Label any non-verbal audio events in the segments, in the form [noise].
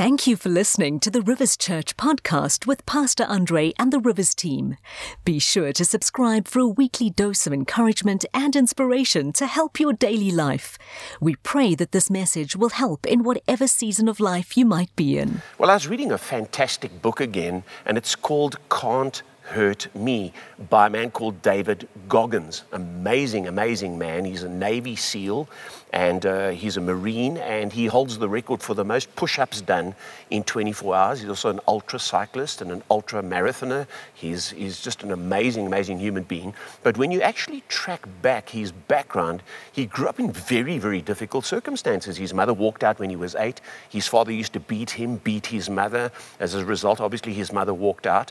Thank you for listening to the Rivers Church podcast with Pastor Andre and the Rivers team. Be sure to subscribe for a weekly dose of encouragement and inspiration to help your daily life. We pray that this message will help in whatever season of life you might be in. Well, I was reading a fantastic book again, and it's called Can't Hurt Me by a man called David Goggins. Amazing, amazing man. He's a Navy SEAL and uh, he's a Marine and he holds the record for the most push ups done in 24 hours. He's also an ultra cyclist and an ultra marathoner. He's, he's just an amazing, amazing human being. But when you actually track back his background, he grew up in very, very difficult circumstances. His mother walked out when he was eight. His father used to beat him, beat his mother. As a result, obviously, his mother walked out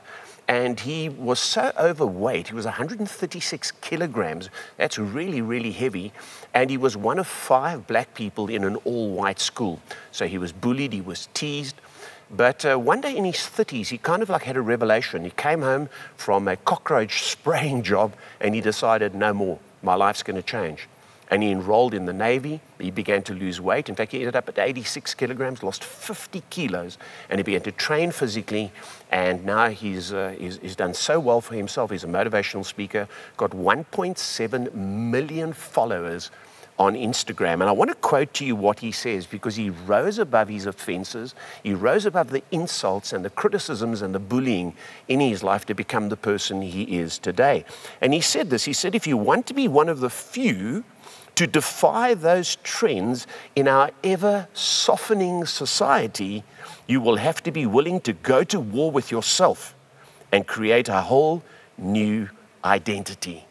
and he was so overweight. He was 136 kilograms. That's really, really heavy. And he was one of five black people in an all white school. So he was bullied, he was teased. But uh, one day in his 30s, he kind of like had a revelation. He came home from a cockroach [laughs] spraying job and he decided, no more, my life's going to change and he enrolled in the Navy. He began to lose weight. In fact, he ended up at 86 kilograms, lost 50 kilos, and he began to train physically. And now he's, uh, he's, he's done so well for himself. He's a motivational speaker, got 1.7 million followers on Instagram. And I want to quote to you what he says because he rose above his offenses, he rose above the insults and the criticisms and the bullying in his life to become the person he is today. And he said this he said, if you want to be one of the few, to defy those trends in our ever softening society, you will have to be willing to go to war with yourself and create a whole new identity.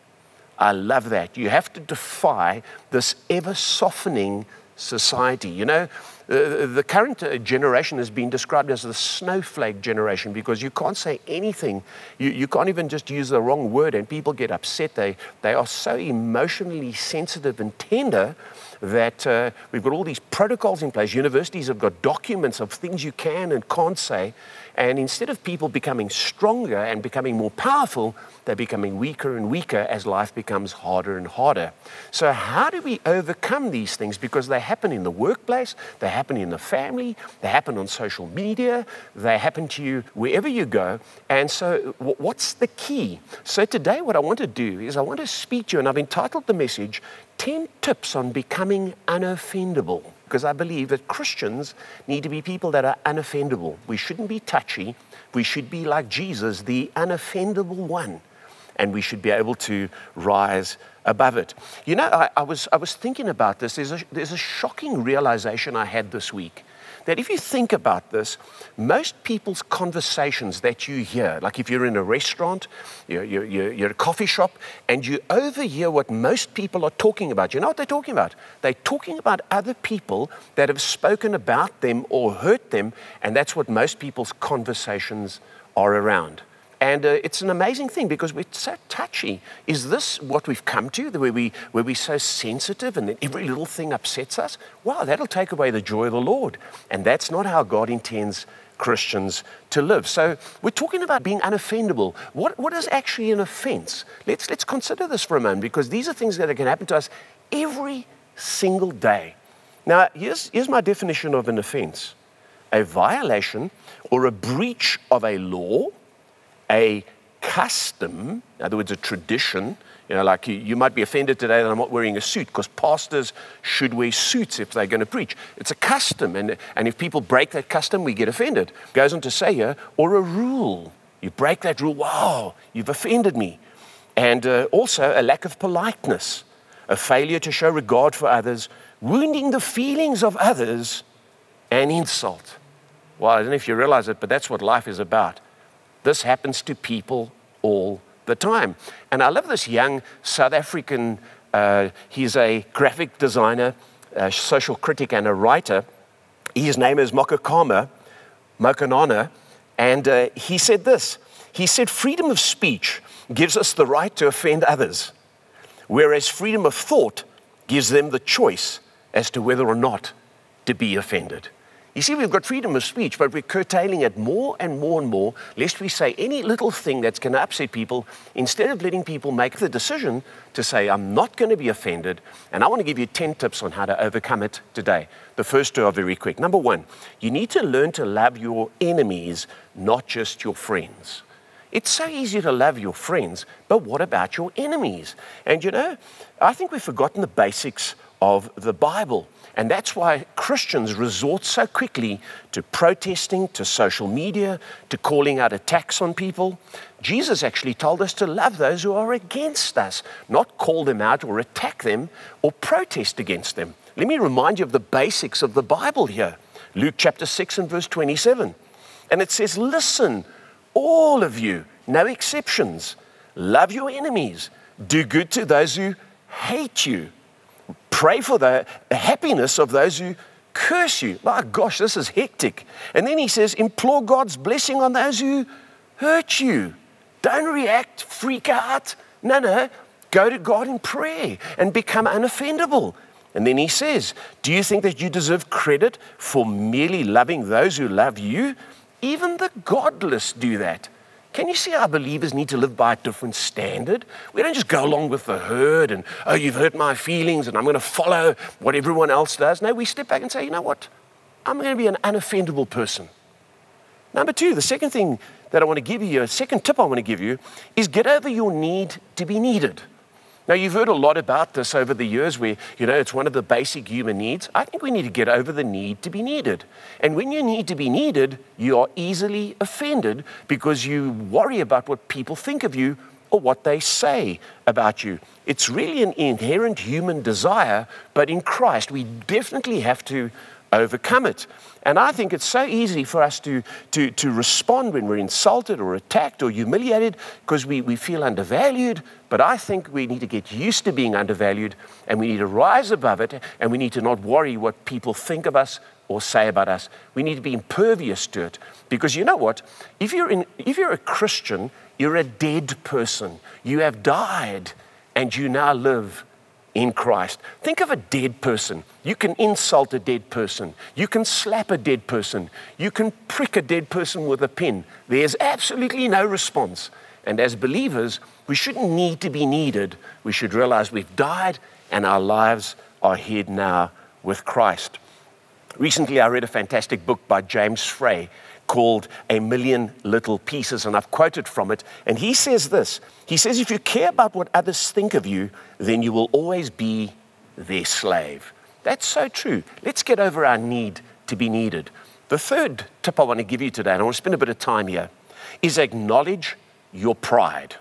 I love that. You have to defy this ever softening society. You know, uh, the current uh, generation has been described as the snowflake generation because you can't say anything. You, you can't even just use the wrong word and people get upset. They, they are so emotionally sensitive and tender that uh, we've got all these protocols in place. Universities have got documents of things you can and can't say. And instead of people becoming stronger and becoming more powerful, they're becoming weaker and weaker as life becomes harder and harder. So, how do we overcome these things? Because they happen in the workplace, they happen in the family, they happen on social media, they happen to you wherever you go. And so, what's the key? So, today, what I want to do is I want to speak to you, and I've entitled the message 10 tips on becoming unoffendable. Because I believe that Christians need to be people that are unoffendable. We shouldn't be touchy. We should be like Jesus, the unoffendable one. And we should be able to rise above it. You know, I, I was, I was thinking about this. There's a, there's a shocking realization I had this week that if you think about this, most people's conversations that you hear, like if you're in a restaurant, you're, you're, you're, a coffee shop, and you overhear what most people are talking about, you know what they're talking about? They're talking about other people that have spoken about them or hurt them, and that's what most people's conversations are around. And uh, it's an amazing thing because we're so touchy. Is this what we've come to, where, we, where we're so sensitive and every little thing upsets us? Wow, that'll take away the joy of the Lord. And that's not how God intends Christians to live. So we're talking about being unoffendable. What, what is actually an offense? Let's, let's consider this for a moment because these are things that can happen to us every single day. Now, here's, here's my definition of an offense a violation or a breach of a law a custom, in other words, a tradition. You know, like you, you might be offended today that I'm not wearing a suit because pastors should wear suits if they're going to preach. It's a custom, and, and if people break that custom, we get offended. Goes on to say here, or a rule. You break that rule, wow, you've offended me. And uh, also a lack of politeness, a failure to show regard for others, wounding the feelings of others, and insult. Well, I don't know if you realize it, but that's what life is about. This happens to people all the time. And I love this young South African, uh, he's a graphic designer, a social critic, and a writer. His name is Mokokoma Mokhonoana, and uh, he said this. He said, Freedom of speech gives us the right to offend others, whereas freedom of thought gives them the choice as to whether or not to be offended. You see, we've got freedom of speech, but we're curtailing it more and more and more, lest we say any little thing that's going to upset people, instead of letting people make the decision to say, I'm not going to be offended, and I want to give you 10 tips on how to overcome it today. The first two are very quick. Number one, you need to learn to love your enemies, not just your friends. It's so easy to love your friends, but what about your enemies? And you know, I think we've forgotten the basics of the Bible. And that's why Christians resort so quickly to protesting, to social media, to calling out attacks on people. Jesus actually told us to love those who are against us, not call them out or attack them or protest against them. Let me remind you of the basics of the Bible here. Luke chapter 6 and verse 27. And it says, Listen, all of you, no exceptions, love your enemies, do good to those who hate you Pray for the happiness of those who curse you. My gosh, this is hectic. And then he says, implore God's blessing on those who hurt you. Don't react, freak out. No, no. Go to God in prayer and become unoffendable. And then he says, Do you think that you deserve credit for merely loving those who love you? Even the godless do that. Can you see our believers need to live by a different standard? We don't just go along with the herd and, oh, you've hurt my feelings and I'm going to follow what everyone else does. No, we step back and say, you know what? I'm going to be an unoffendable person. Number two, the second thing that I want to give you, a second tip I want to give you, is get over your need to be needed. Now, you've heard a lot about this over the years where, you know, it's one of the basic human needs. I think we need to get over the need to be needed. And when you need to be needed, you are easily offended because you worry about what people think of you or what they say about you. It's really an inherent human desire, but in Christ, we definitely have to overcome it. And I think it's so easy for us to, to, to respond when we're insulted or attacked or humiliated because we, we feel undervalued. But I think we need to get used to being undervalued and we need to rise above it and we need to not worry what people think of us or say about us. We need to be impervious to it because you know what? If you're, in, if you're a Christian, you're a dead person. You have died and you now live in Christ. Think of a dead person. You can insult a dead person. You can slap a dead person. You can prick a dead person with a pin. There's absolutely no response. And as believers, we shouldn't need to be needed. We should realize we've died and our lives are hid now with Christ. Recently, I read a fantastic book by James Frey called A Million Little Pieces, and I've quoted from it. And he says this He says, If you care about what others think of you, then you will always be their slave. That's so true. Let's get over our need to be needed. The third tip I want to give you today, and I want to spend a bit of time here, is acknowledge your pride.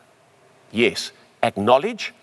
Yes, acknowledge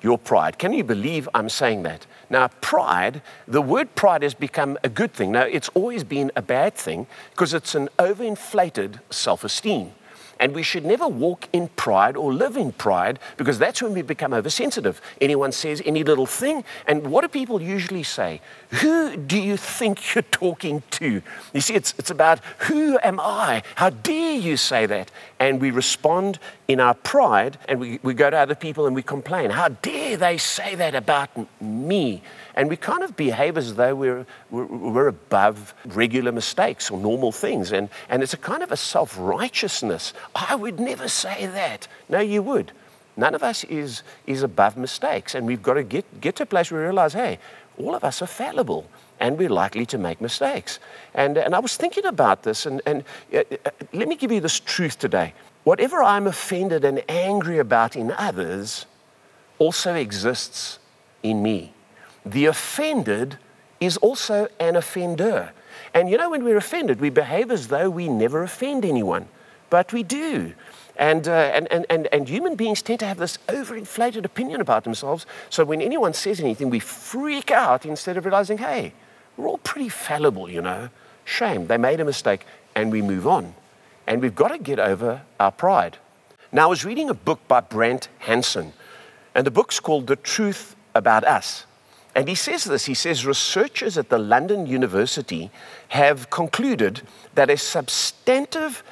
your pride. Can you believe I'm saying that? Now, pride, the word pride has become a good thing. Now, it's always been a bad thing because it's an overinflated self esteem. And we should never walk in pride or live in pride because that's when we become oversensitive. Anyone says any little thing, and what do people usually say? Who do you think [laughs] you're talking to? You see, it's, it's about who am I? How dare you say that? And we respond in our pride and we, we go to other people and we complain. How dare they say that about me? And we kind of behave as though we're, we're, above regular mistakes or normal things. And, and it's a kind of a self righteousness. I would never say that. No, you would. None of us is, is above mistakes. And we've got to get, get to a place where we realize hey, all of us are fallible and we're likely to make mistakes. And, and I was thinking about this, and, and uh, uh, let me give you this truth today. Whatever I'm offended and angry about in others also exists in me the offended is also an offender. And you know, when we're offended, we behave as though we never offend anyone, but we do. And, uh, and, and, and, and human beings tend to have this overinflated opinion about themselves. So when anyone says anything, we freak out instead of realizing, hey, we're all pretty fallible, you know. Shame, they made a mistake, and we move on. And we've got to get over our pride. Now, I was reading a book by Brant Hansen, and the book's called The Truth About Us. And he says this he says, researchers at the London University have concluded that a substantive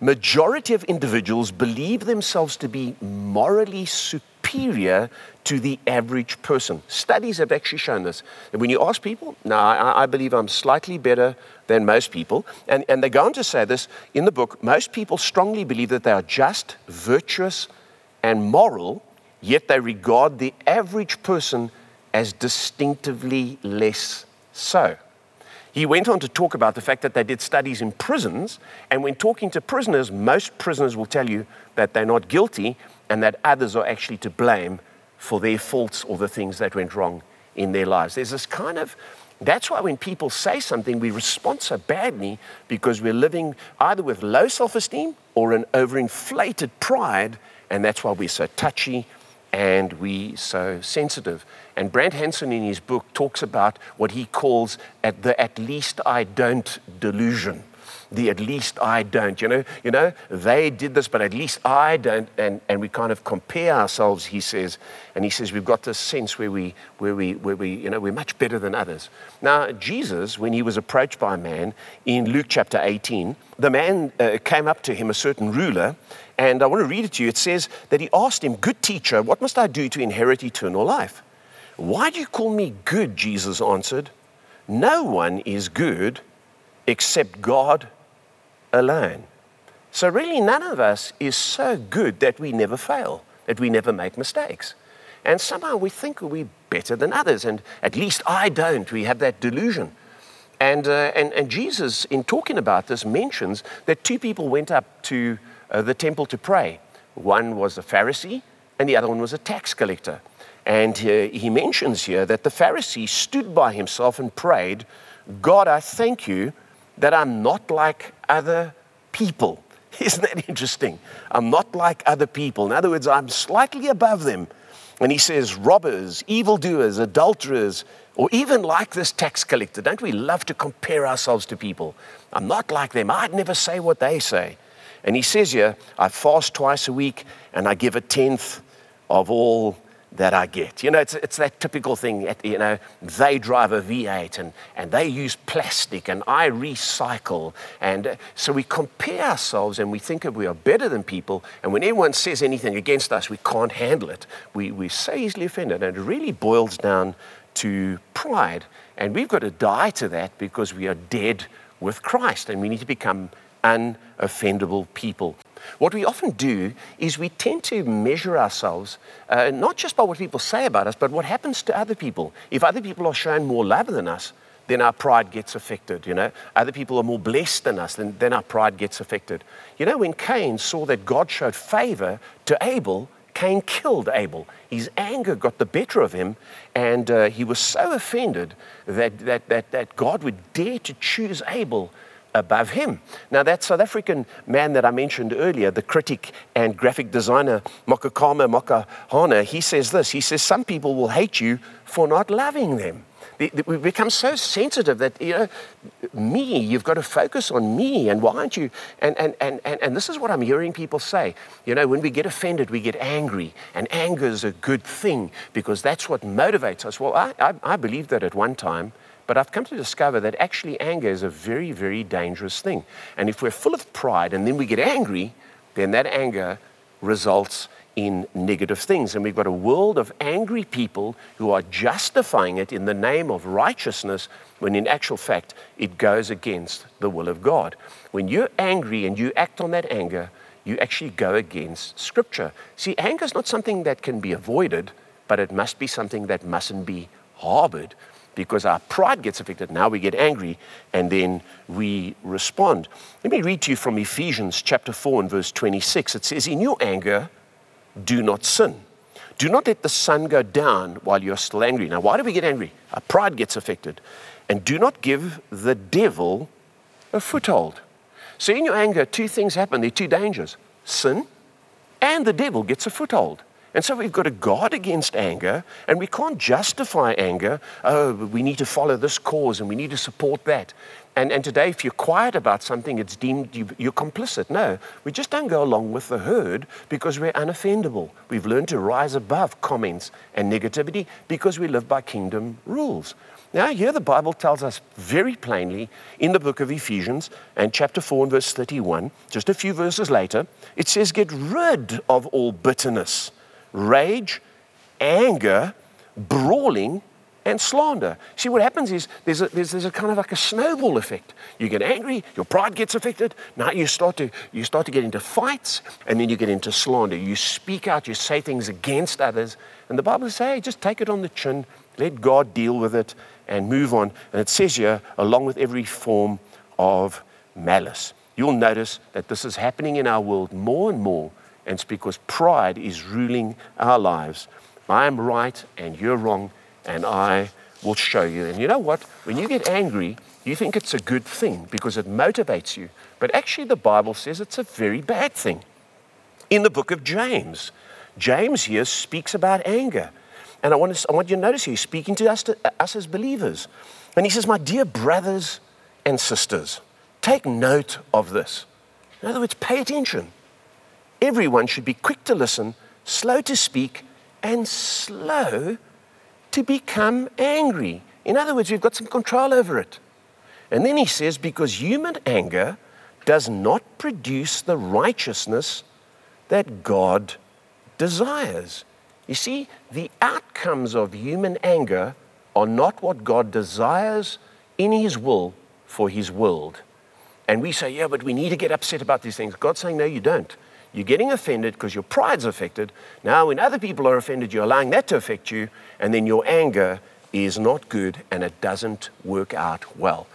majority of individuals believe themselves to be morally superior to the average person. Studies have actually shown this. And when you ask people, no, I, I, believe I'm slightly better than most people. And, and they go on to say this in the book most people strongly believe that they are just, virtuous, and moral, yet they regard the average person as distinctively less so. He went on to talk about the fact that they did studies in prisons, and when talking to prisoners, most prisoners will tell you that they're not guilty and that others are actually to blame for their faults or the things that went wrong in their lives. There's this kind of that's why when people say something, we respond so badly because we're living either with low self esteem or an overinflated pride, and that's why we're so touchy and we're so sensitive. And Brant Hansen in his book talks about what he calls at the at least I don't delusion. The at least I don't. You know, you know, they did this, but at least I don't. And, and we kind of compare ourselves, he says. And he says we've got this sense where we, where we, where we, you know, we're much better than others. Now, Jesus, when he was approached by a man in Luke chapter 18, the man uh, came up to him, a certain ruler, and I want to read it to you. It says that he asked him, Good teacher, what must I do to inherit eternal life? Why do you call me good? Jesus answered. No one is good except God alone. So, really, none of us is so good that we never fail, that we never make mistakes. And somehow we think we're better than others, and at least I don't. We have that delusion. And, uh, and, and Jesus, in talking about this, mentions that two people went up to uh, the temple to pray. One was a Pharisee, and the other one was a tax collector. And uh, he mentions here that the Pharisee stood by himself and prayed, God, I thank you that I'm not like other people. [laughs] Isn't that interesting? I'm not like other people. In other words, I'm slightly above them. And he says, robbers, evildoers, adulterers, or even like this tax collector. Don't we love to compare ourselves to people? I'm not like them. I'd never say what they say. And he says here, I fast twice a week and I give a tenth of all that I get. You know, it's, it's that typical thing, you know, they drive a V8 and, and they use plastic and I recycle. And uh, so we compare ourselves and we think that we are better than people. And when anyone says anything against us, we can't handle it. We, we're so easily offended. And it really boils down to pride. And we've got to die to that because we are dead with Christ and we need to become unoffendable people. What we often do is we tend to measure ourselves uh, not just by what people say about us, but what happens to other people. If other people are shown more love than us, then our pride gets affected. You know, other people are more blessed than us, then, then our pride gets affected. You know, when Cain saw that God showed favor to Abel, Cain killed Abel. His anger got the better of him, and uh, he was so offended that, that, that, that God would dare to choose Abel above him. Now, that South African man that I mentioned earlier, the critic and graphic designer Mokokoma Mokhonoana, he says this. He says, Some people will hate you for not loving them. We become so sensitive that, you know, me, you've got to focus on me, and why aren't you? And, and, and, and, and this is what I'm hearing people say. You know, when we get offended, we get angry, and anger is a good thing because that's what motivates us. Well, I, I, I believe that at one time, but I've come to discover that actually anger is a very, very dangerous thing. And if we're full of pride and then we get angry, then that anger results in negative things. And we've got a world of angry people who are justifying it in the name of righteousness when in actual fact it goes against the will of God. When you're angry and you act on that anger, you actually go against Scripture. See, anger is not something that can be avoided, but it must be something that mustn't be harbored because our pride gets affected. Now we get angry and then we respond. Let me read to you from Ephesians chapter 4 and verse 26. It says, In your anger, do not sin. Do not let the sun go down while you're still angry. Now, why do we get angry? Our pride gets affected. And do not give the devil a foothold. So, in your anger, two things happen. There are two dangers sin and the devil gets a foothold. And so we've got to guard against anger, and we can't justify anger. Oh, we need to follow this cause and we need to support that. And, and today, if you're quiet about something, it's deemed you, you're complicit. No, we just don't go along with the herd because we're unoffendable. We've learned to rise above comments and negativity because we live by kingdom rules. Now, here the Bible tells us very plainly in the book of Ephesians and chapter 4 and verse 31, just a few verses later, it says, Get rid of all bitterness rage, anger, brawling, and slander. See, what happens is there's a, there's, there's a kind of like a snowball effect. You get angry, your pride gets affected. Now you start to you start to get into fights, and then you get into slander. You speak out, you say things against others, and the Bible says, hey, just take it on the chin, let God deal with it, and move on. And it says here, along with every form of malice. You'll notice that this is happening in our world more and more, and it's because pride is ruling our lives. I'm right and you're wrong and I will show you. And you know what? When you get angry, you think it's a good thing because it motivates you. But actually, the Bible says it's a very bad thing. In the book of James, James here speaks about anger. And I want, to, I want you to notice here he's speaking to us, to uh, us as believers. And he says, My dear brothers and sisters, take note of this. In other words, pay attention. Everyone should be quick to listen, slow to speak, and slow to become angry. In other words, we've got some control over it. And then he says, because human anger does not produce the righteousness that God desires. You see, the outcomes of human anger are not what God desires in His will for His world. And we say, yeah, but we need to get upset about these things. God's saying, no, you don't. You're getting offended because your pride's affected. Now, when other people are offended, you're allowing that to affect you, and then your anger is not good and it doesn't work out well.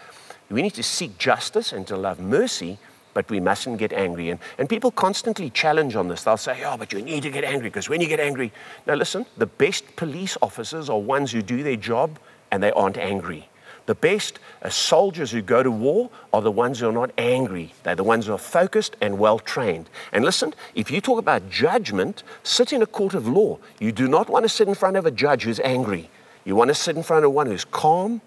We need to seek justice and to love mercy, but we mustn't get angry. And, and people constantly challenge on this. They'll say, Oh, but you need to get angry because when you get angry. Now, listen, the best police officers are ones who do their job and they aren't angry. The best uh, soldiers who go to war are the ones who are not angry. They're the ones who are focused and well trained. And listen, if you talk about judgment, sit in a court of law. You do not want to sit in front of a judge who's angry. You want to sit in front of one who's calm,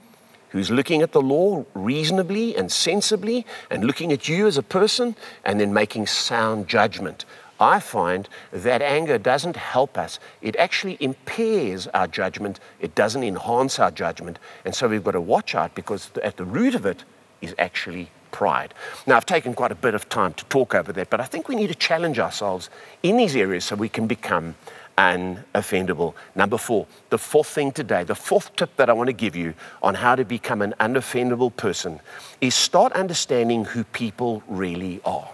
who's looking at the law reasonably and sensibly, and looking at you as a person, and then making sound judgment. I find that anger doesn't help us. It actually impairs our judgment. It doesn't enhance our judgment. And so we've got to watch out because at the root of it is actually pride. Now, I've taken quite a bit of time to talk over that, but I think we need to challenge ourselves in these areas so we can become unoffendable. Number four, the fourth thing today, the fourth tip that I want to give you on how to become an unoffendable person is start understanding who people really are.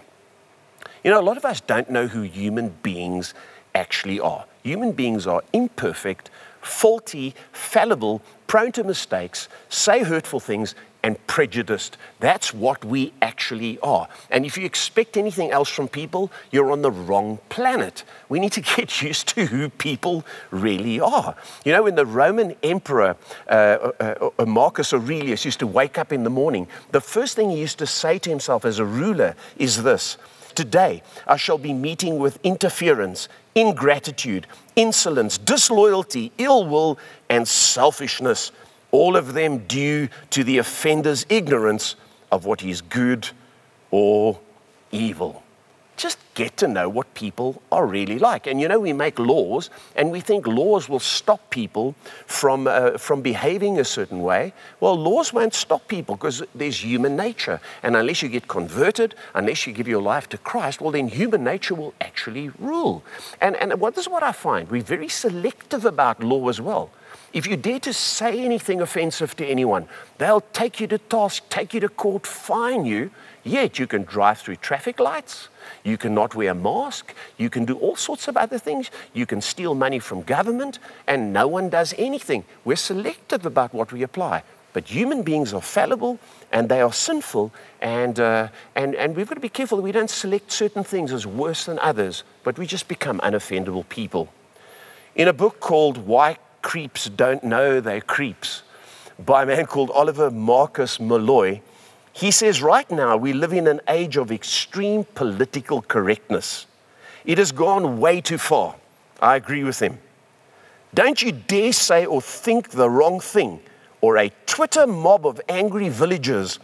You know, a lot of us don't know who human beings actually are. Human beings are imperfect, faulty, fallible, prone to mistakes, say hurtful things, and prejudiced. That's what we actually are. And if you expect anything else from people, you're on the wrong planet. We need to [laughs] get used to who people really are. You know, when the Roman emperor uh, uh, uh, Marcus Aurelius used to wake up in the morning, the first thing he used to say to himself as a ruler is this Today, I shall be meeting with interference, ingratitude, insolence, disloyalty, ill will, and selfishness, all of them due to the offender's ignorance of what is good or evil just get to know what people are really like. And you know, we make laws and we think laws will stop people from, uh, from behaving a certain way. Well, laws won't stop people because there's human nature. And unless you get converted, unless you give your life to Christ, well, then human nature will actually rule. And, and what, this is what I find we're very selective about law as well. If you dare to say anything offensive to anyone, they'll take you to task, take you to court, fine you, yet you can drive through traffic lights you cannot wear a mask. You can do all sorts of other things. You can steal money from government, and no one does anything. We're selective about what we apply. But human beings are fallible and they are sinful, and, uh, and, and we've got to be careful that we don't select certain things as worse than others, but we just become unoffendable people. In a book called Why Creeps Don't Know They're Creeps by a man called Oliver Markus Malloy, he says, right now, we live in an age of extreme political correctness. It has gone way too far. I agree with him. Don't you dare say or think the wrong thing, or a Twitter mob of angry villagers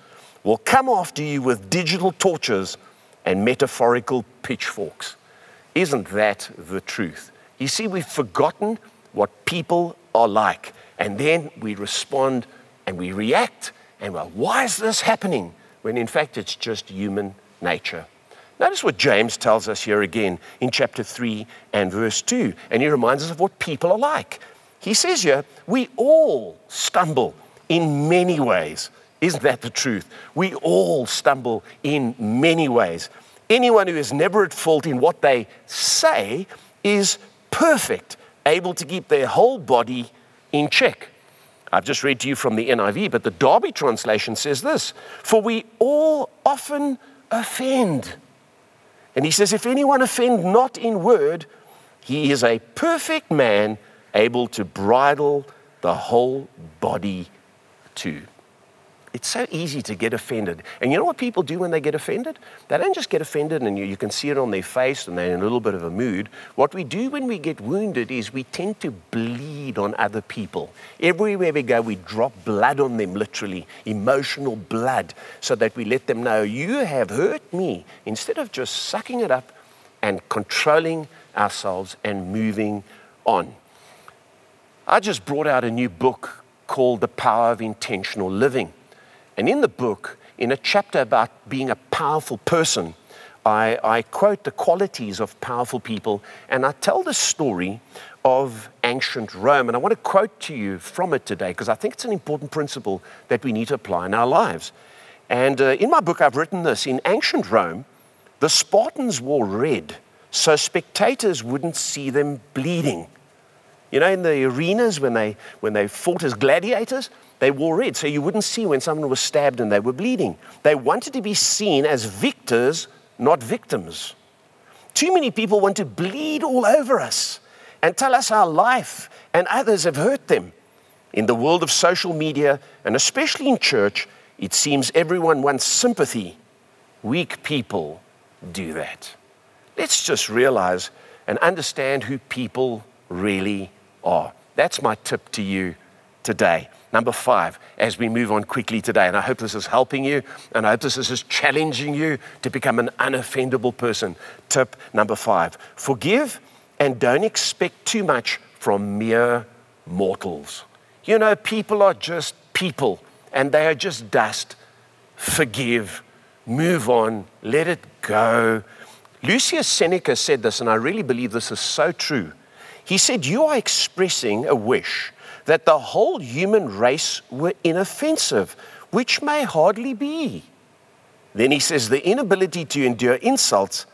will come after you with digital torches and metaphorical pitchforks. Isn't that the truth? You see, we've forgotten what people are like, and then we respond and we react and well, why is this happening? When in fact it's just human nature. Notice what James tells us here again in chapter 3 and verse 2. And he reminds us of what people are like. He says here, we all stumble in many ways. Isn't that the truth? We all stumble in many ways. Anyone who is never at fault in what they say is perfect, able to keep their whole body in check. I've just read to you from the NIV, but the Darby translation says this For we all often offend. And he says, If anyone offend not in word, he is a perfect man, able to bridle the whole body too. It's so easy to get offended. And you know what people do when they get offended? They don't just get offended and you, you, can see it on their face and they're in a little bit of a mood. What we do when we get wounded is we tend to bleed on other people. Everywhere we go, we drop blood on them, literally, emotional blood, so that we let them know, you have hurt me, instead of just sucking it up and controlling ourselves and moving on. I just brought out a new book called The Power of Intentional Living. And in the book, in a chapter about being a powerful person, I, I, quote the qualities of powerful people and I tell the story of ancient Rome. And I want to quote to you from it today because I think it's an important principle that we need to apply in our lives. And uh, in my book, I've written this in ancient Rome, the Spartans wore red so spectators wouldn't see them bleeding. You know, in the arenas when they, when they fought as gladiators, they wore red, so you wouldn't see when someone was stabbed and they were bleeding. They wanted to be seen as victors, not victims. Too many people want to bleed all over us and tell us our life and others have hurt them. In the world of social media, and especially in church, it seems everyone wants sympathy. Weak people do that. Let's just realize and understand who people really are. That's my tip to you today. Number five, as we move on quickly today, and I hope this is helping you, and I hope this is challenging you to become an unoffendable person. Tip number five forgive and don't expect too much from mere mortals. You know, people are just people, and they are just dust. Forgive, move on, let it go. Lucius Seneca said this, and I really believe this is so true. He said, You are expressing a wish that the whole human race were inoffensive, which may hardly be. Then he says the inability to endure insults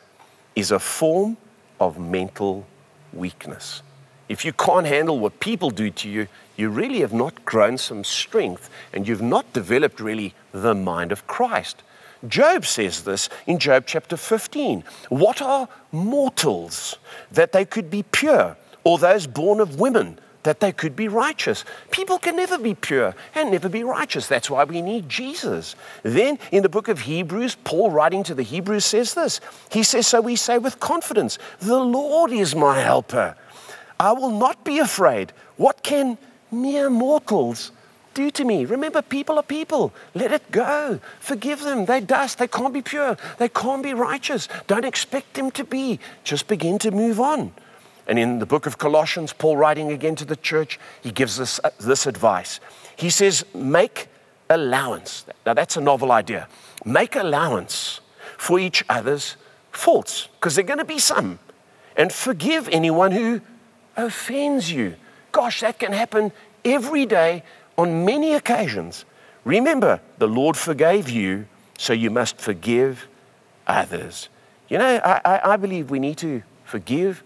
is a form of mental weakness. If you can't handle what people do to you, you really have not grown some strength and you've not developed really the mind of Christ. Job says this in Job chapter 15. What are mortals that they could be pure, or those born of women that they could be righteous. People can never be pure and never be righteous. That's why we need Jesus. Then in the book of Hebrews, Paul writing to the Hebrews says this. He says, So we say with confidence, The Lord is my helper. I will not be afraid. What can mere mortals do to me? Remember, people are people. Let it go. Forgive them. They're dust. They can't be pure. They can't be righteous. Don't expect them to be. Just begin to move on. And in the book of Colossians, Paul writing again to the church, he gives us uh, this advice. He says, Make allowance. Now, that's a novel idea. Make allowance for each other's faults, because there are going to be some. And forgive anyone who offends you. Gosh, that can happen every day on many occasions. Remember, the Lord forgave you, so you must forgive others. You know, I, I believe we need to forgive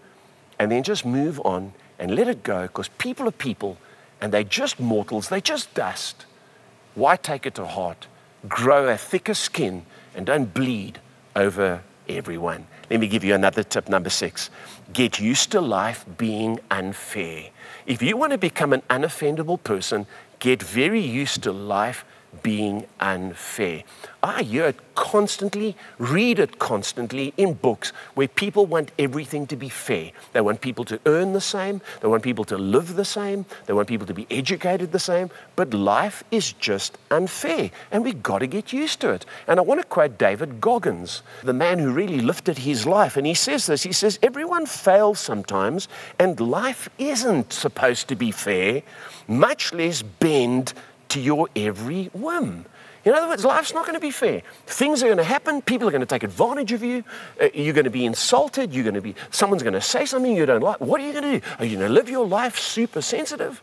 and then just move on and let it go because people are people and they're just mortals, they're just dust. Why take it to heart? Grow a thicker skin and don't bleed over everyone. Let me give you another tip, number six. Get used to life being unfair. If you want to become an unoffendable person, get very used to life being unfair. I hear it constantly, read it constantly in books where people want everything to be fair. They want people to earn the same, they want people to live the same, they want people to be educated the same, but life is just unfair and we've got to get used to it. And I want to quote David Goggins, the man who really lifted his life, and he says this he says, Everyone fails sometimes, and life isn't supposed to be fair, much less bend to your every whim. In other words, life's not going to be fair. Things are going to happen. People are going to take advantage of you. Uh, you're going to be insulted. You're going to be, someone's going to say something you don't like. What are you going to do? Are you going to live your life super sensitive?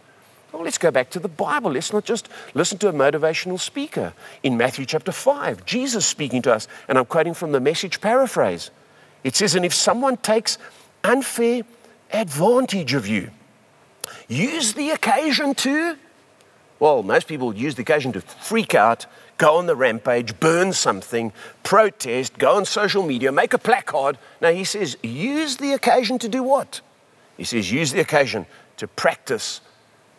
Well, let's go back to the Bible. Let's not just listen to a motivational speaker. In Matthew chapter 5, Jesus speaking to us, and I'm quoting from the message paraphrase. It says, And if someone takes unfair advantage of you, use the occasion to, well, most people use the occasion to freak out, go on the rampage, burn something, protest, go on social media, make a placard. Now, he says, use the occasion to do what? He says, use the occasion to practice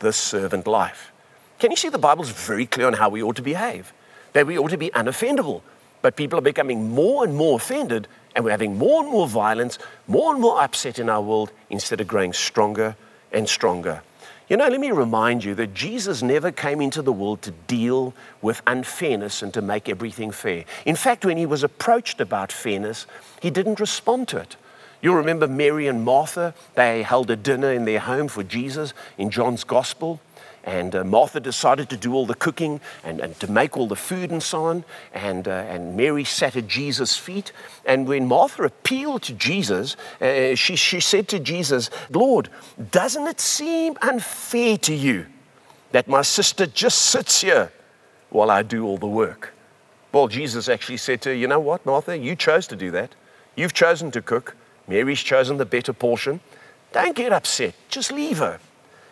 this servant life. Can you see the Bible's very clear on how we ought to behave? That we ought to be unoffendable. But people are becoming more and more offended, and we're having more and more violence, more and more upset in our world instead of growing stronger and stronger. You know, let me remind you that Jesus never came into the world to deal with unfairness and to make everything fair. In fact, when he was approached about fairness, he didn't respond to it. You'll remember Mary and Martha, they held a dinner in their home for Jesus in John's Gospel. And uh, Martha decided to do all the cooking and, and to make all the food and so on. And, uh, and Mary sat at Jesus' feet. And when Martha appealed to Jesus, uh, she, she said to Jesus, Lord, doesn't it seem unfair to you that my sister just sits here while I do all the work? Well, Jesus actually said to her, You know what, Martha? You chose to do that. You've chosen to cook. Mary's chosen the better portion. Don't get upset. Just leave her.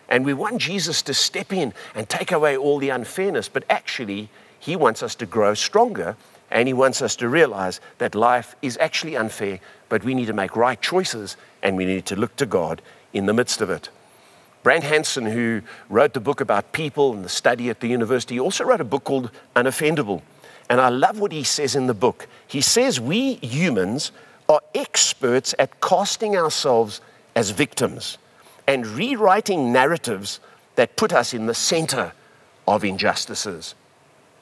And we want Jesus to step in and take away all the unfairness, but actually, He wants us to grow stronger and He wants us to realize that life is actually unfair, but we need to make right choices and we need to look to God in the midst of it. Brant Hansen, who wrote the book about people and the study at the university, also wrote a book called Unoffendable. And I love what he says in the book. He says, We humans are experts at casting ourselves as victims and rewriting narratives that put us in the center of injustices.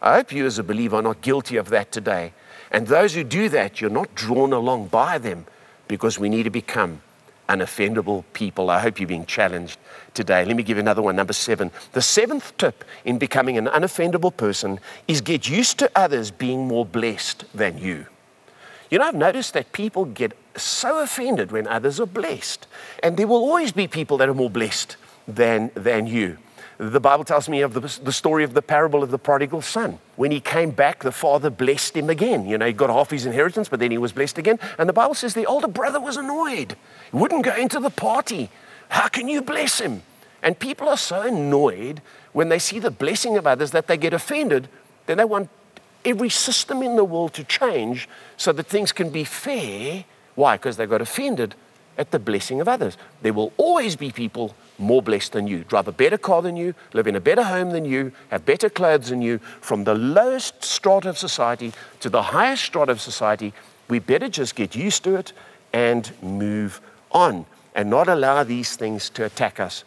I hope you, as a believer, are not guilty of that today. And those who do that, you're not drawn along by them because we need to become unoffendable people. I hope you're being challenged today. Let me give you another one, number seven. The seventh tip in becoming an unoffendable person is get used to others being more blessed than you. You know, I've noticed that people get so offended when others are blessed. And there will always be people that are more blessed than, than you. The Bible tells me of the, the story of the parable of the prodigal son. When he came back, the father blessed him again. You know, he got half his inheritance, but then he was blessed again. And the Bible says the older brother was annoyed. He wouldn't go into the party. How can you bless him? And people are so annoyed when they see the blessing of others that they get offended. Then they want every system in the world to change so that things can be fair. Why? Because they got offended at the blessing of others. There will always be people more blessed than you, drive a better car than you, live in a better home than you, have better clothes than you, from the lowest strata of society to the highest strata of society. We better just get used to it and move on and not allow these things to attack us.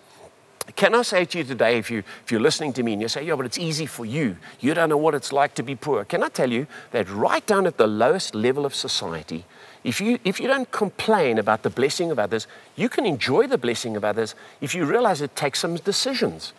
Can I say to you today, if, you, if you're listening to me and you say, yeah, but it's easy for you, you don't know what it's like to be poor. Can I tell you that right down at the lowest level of society, if you, if you don't complain about the blessing of others, you can enjoy the blessing of others if you realize it takes some decisions.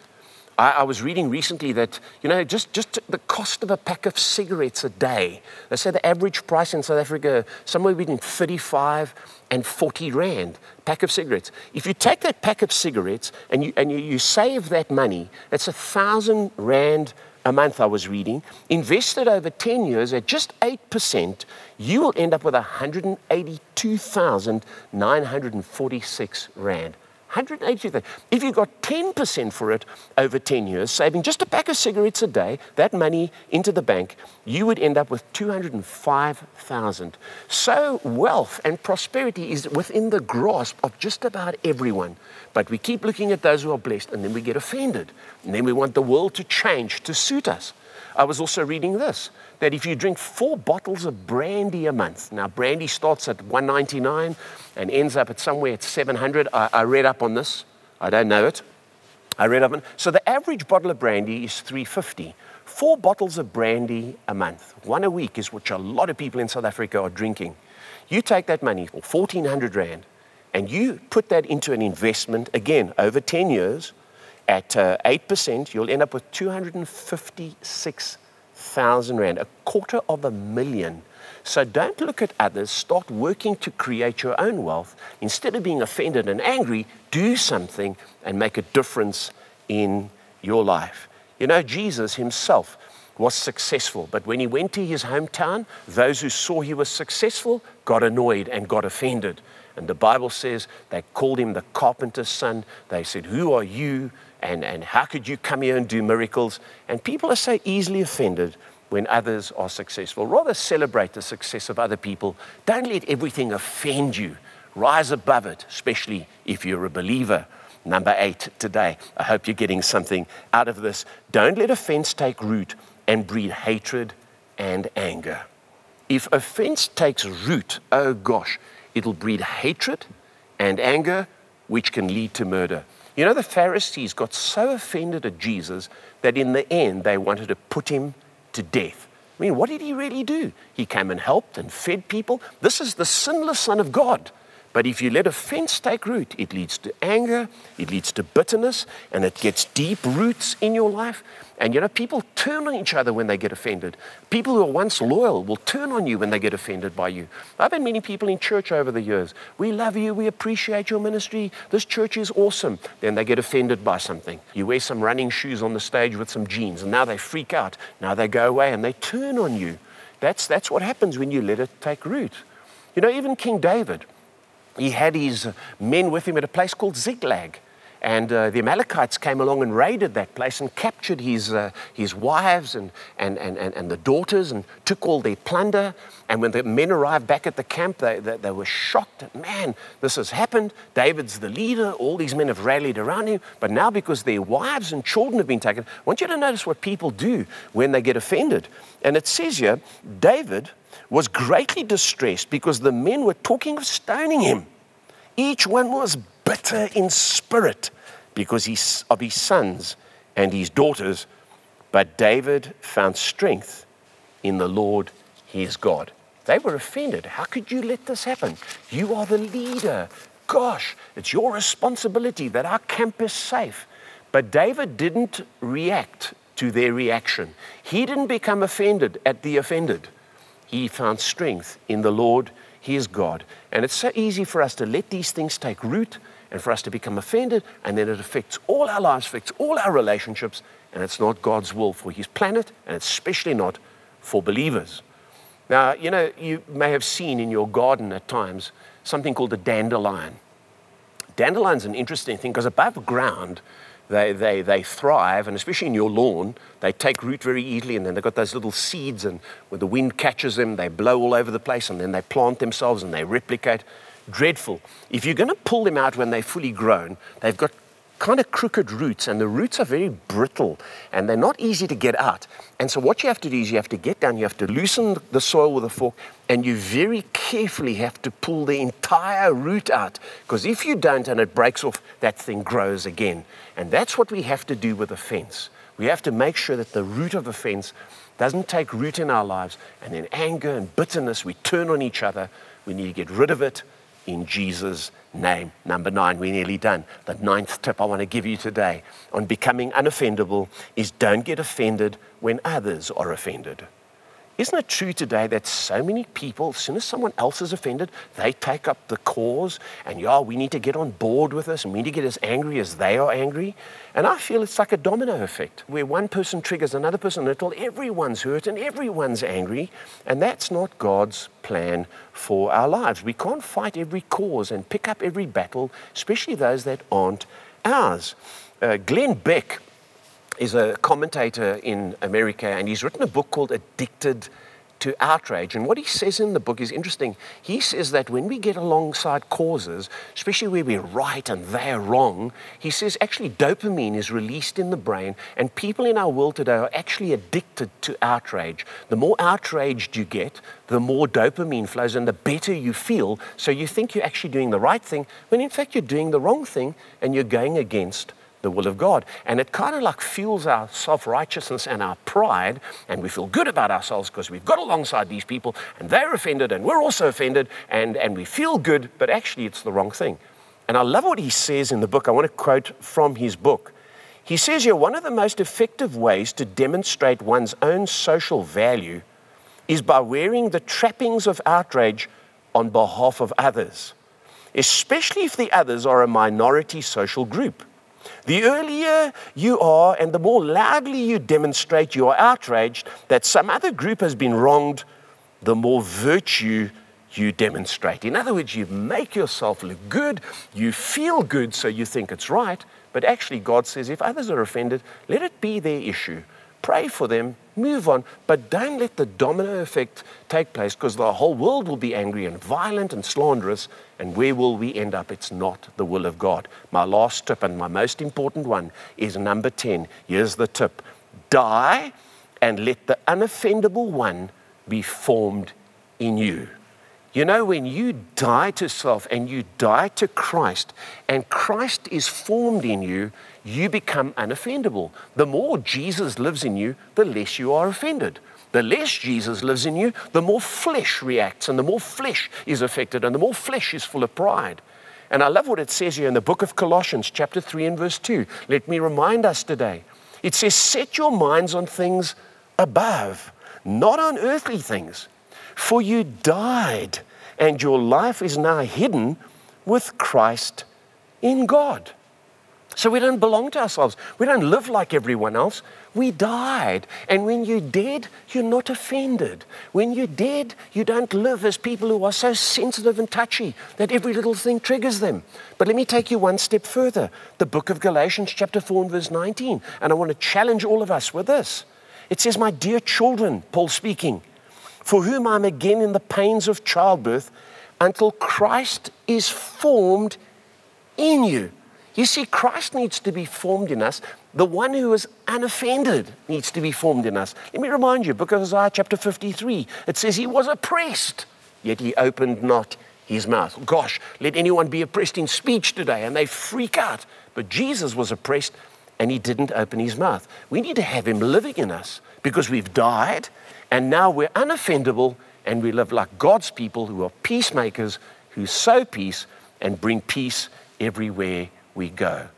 I, I, was reading recently that, you know, just, just the cost of a pack of cigarettes a day, they say the average price in South Africa, somewhere between 35 and 40 Rand, pack of cigarettes. If you take that pack of cigarettes and you, and you, you save that money, that's a thousand Rand a month I was reading, invested over 10 years at just 8%, you will end up with 182,946 Rand. 180,000. If you got 10% for it over 10 years, saving just a pack of cigarettes a day, that money into the bank, you would end up with 205,000. So wealth and prosperity is within the grasp of just about everyone. But we keep looking at those who are blessed and then we get offended. And then we want the world to change to suit us. I was also reading this that if you drink four bottles of brandy a month, now brandy starts at 199 and ends up at somewhere at 700. I, I read up on this. I don't know it. I read up on. So the average bottle of brandy is 350. Four bottles of brandy a month, one a week, is what a lot of people in South Africa are drinking. You take that money, or 1,400 rand, and you put that into an investment again over 10 years at uh, 8%, you'll end up with 256 thousand rand, a quarter of a million. So don't look at others, start working to create your own wealth. Instead of being offended and angry, do something and make a difference in your life. You know, Jesus himself was successful, but when he went to his hometown, those who saw he was successful got annoyed and got offended. And the Bible says they called him the carpenter's son. They said, Who are you? And, and how could you come here and do miracles? And people are so easily offended when others are successful. Rather celebrate the success of other people. Don't let everything offend you. Rise above it, especially if you're a believer. Number eight today. I hope you're getting something out of this. Don't let offense take root and breed hatred and anger. If offense takes root, oh gosh, it'll breed hatred and anger, which can lead to murder. You know, the Pharisees got so offended at Jesus that in the end they wanted to put him to death. I mean, what did he really do? He came and helped and fed people. This is the sinless Son of God. But if you let offense take root, it leads to anger, it leads to bitterness, and it gets deep roots in your life. And you know, people turn on each other when they get offended. People who are once loyal will turn on you when they get offended by you. I've had many people in church over the years. We love you, we appreciate your ministry, this church is awesome. Then they get offended by something. You wear some running shoes on the stage with some jeans, and now they freak out. Now they go away and they turn on you. That's, that's what happens when you let it take root. You know, even King David, he had his men with him at a place called Ziklag. And uh, the Amalekites came along and raided that place and captured his, uh, his wives and, and, and, and the daughters and took all their plunder. And when the men arrived back at the camp, they, they, they were shocked. Man, this has happened. David's the leader. All these men have rallied around him. But now, because their wives and children have been taken, I want you to notice what people do when they get offended. And it says here David was greatly distressed because the men were talking of stoning him. Each one was bitter in spirit because of his sons and his daughters. But David found strength in the Lord his God. They were offended. How could you let this happen? You are the leader. Gosh, it's your responsibility that our camp is safe. But David didn't react to their reaction. He didn't become offended at the offended. He found strength in the Lord his God. And it's so easy for us to let these things take root and for us to become offended, and then it affects all our lives, affects all our relationships, and it's not God's will for His planet, and especially not for believers. Now, you know, you may have seen in your garden at times something called a dandelion. Dandelion's an interesting thing because above ground, they, they, they thrive, and especially in your lawn, they take root very easily, and then they've got those little seeds, and when the wind catches them, they blow all over the place, and then they plant themselves and they replicate dreadful. If you're going to pull them out when they're fully grown, they've got kind of crooked roots, and the roots are very brittle and they're not easy to get out. And so, what you have to do is you have to get down, you have to loosen the soil with a fork, and you very carefully have to pull the entire root out. Because if you don't and it breaks off, that thing grows again. And that's what we have to do with a fence. We have to make sure that the root of the fence doesn't take root in our lives, and in anger and bitterness, we turn on each other. We need to get rid of it in Jesus' name. Number nine, we're nearly done. The ninth tip I want to give you today on becoming unoffendable is don't get offended when others are offended. Isn't it true today that so many people, as soon as someone else is offended, they take up the cause and, yeah, we need to get on board with this and we need to get as angry as they are angry? And I feel it's like a domino effect where one person triggers another person until everyone's hurt and everyone's angry. And that's not God's plan for our lives. We can't fight every cause and pick up every battle, especially those that aren't ours. Uh, Glenn Beck is a commentator in America, and he's written a book called Addicted to Outrage. And what he says in the book is interesting. He says that when we get alongside causes, especially where we're right and they're wrong, he says actually dopamine is released in the brain, and people in our world today are actually addicted to outrage. The more outraged you get, the more dopamine flows and the better you feel. So you think you're actually doing the right thing, when in fact you're doing the wrong thing and you're going against the will of God. And it kind of like fuels our self righteousness and our pride, and we feel good about ourselves because we've got alongside these people and they're offended and we're also offended, and, and we feel good, but actually it's the wrong thing. And I love what he says in the book. I want to quote from his book. He says here one of the most effective ways to demonstrate one's own social value is by wearing the trappings of outrage on behalf of others, especially if the others are a minority social group. The earlier you are and the more loudly you demonstrate you are outraged that some other group has been wronged, the more virtue you demonstrate. In other words, you make yourself look good, you feel good, so you think it's right, but actually, God says if others are offended, let it be their issue. Pray for them, move on, but don't let the domino effect take place because the whole world will be angry and violent and slanderous. And where will we end up? It's not the will of God. My last tip and my most important one is number 10. Here's the tip die and let the unoffendable one be formed in you. You know, when you die to self and you die to Christ, and Christ is formed in you, you become unoffendable. The more Jesus lives in you, the less you are offended. The less Jesus lives in you, the more flesh reacts, and the more flesh is affected, and the more flesh is full of pride. And I love what it says here in the book of Colossians, chapter 3 and verse 2. Let me remind us today. It says, Set your minds on things above, not on earthly things. For you died, and your life is now hidden with Christ in God. So we don't belong to ourselves. We don't live like everyone else. We died. And when you're dead, you're not offended. When you're dead, you don't live as people who are so sensitive and touchy that every little thing triggers them. But let me take you one step further. The book of Galatians, chapter 4 and verse 19. And I want to challenge all of us with this. It says, My dear children, Paul speaking, for whom I'm again in the pains of childbirth until Christ is formed in you. You see, Christ needs to be formed in us. The one who is unoffended needs to be formed in us. Let me remind you, book of Isaiah, chapter 53, it says he was oppressed, yet he opened not his mouth. Gosh, let anyone be oppressed in speech today and they freak out. But Jesus was oppressed and he didn't open his mouth. We need to have him living in us because we've died and now we're unoffendable and we live like God's people who are peacemakers, who sow peace and bring peace everywhere we go.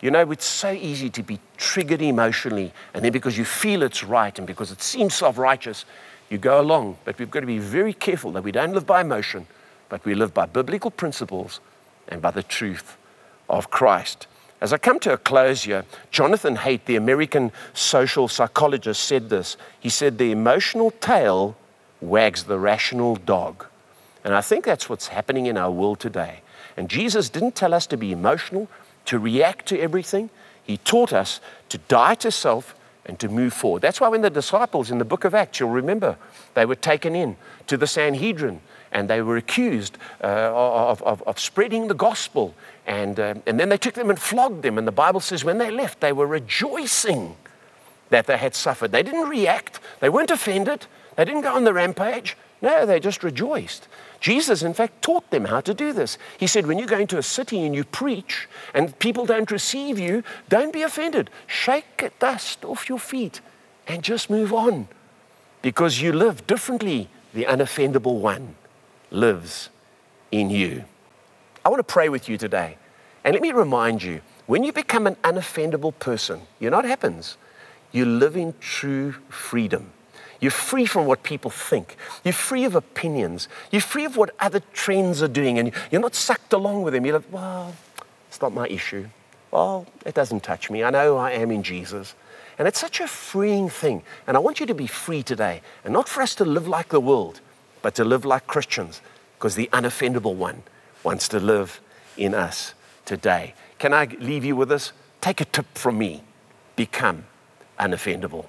You know, it's so easy to be triggered emotionally, and then because you feel it's right and because it seems self righteous, you go along. But we've got to be very careful that we don't live by emotion, but we live by biblical principles and by the truth of Christ. As I come to a close here, Jonathan Haidt, the American social psychologist, said this. He said, The emotional tail wags the rational dog. And I think that's what's happening in our world today. And Jesus didn't tell us to be emotional, to react to everything. He taught us to die to self and to move forward. That's why when the disciples in the book of Acts, you'll remember, they were taken in to the Sanhedrin and they were accused uh, of, of, of, spreading the gospel. And, uh, and then they took them and flogged them. And the Bible says when they left, they were rejoicing that they had suffered. They didn't react, they weren't offended, they didn't go on the rampage. No, they just rejoiced. Jesus, in fact, taught them how to do this. He said, when you go into a city and you preach and people don't receive you, don't be offended. Shake dust off your feet and just move on because you live differently. The unoffendable one lives in you. I want to pray with you today. And let me remind you when you become an unoffendable person, you know what happens? You live in true freedom. You're free from what people think. You're free of opinions. You're free of what other trends are doing. And you're not sucked along with them. You're like, well, it's not my issue. Well, it doesn't touch me. I know I am in Jesus. And it's such a freeing thing. And I want you to be free today. And not for us to live like the world, but to live like Christians. Because the unoffendable one wants to live in us today. Can I leave you with this? Take a tip from me become unoffendable.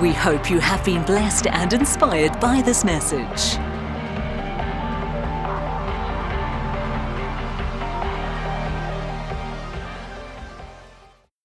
We hope you have been blessed and inspired by this message.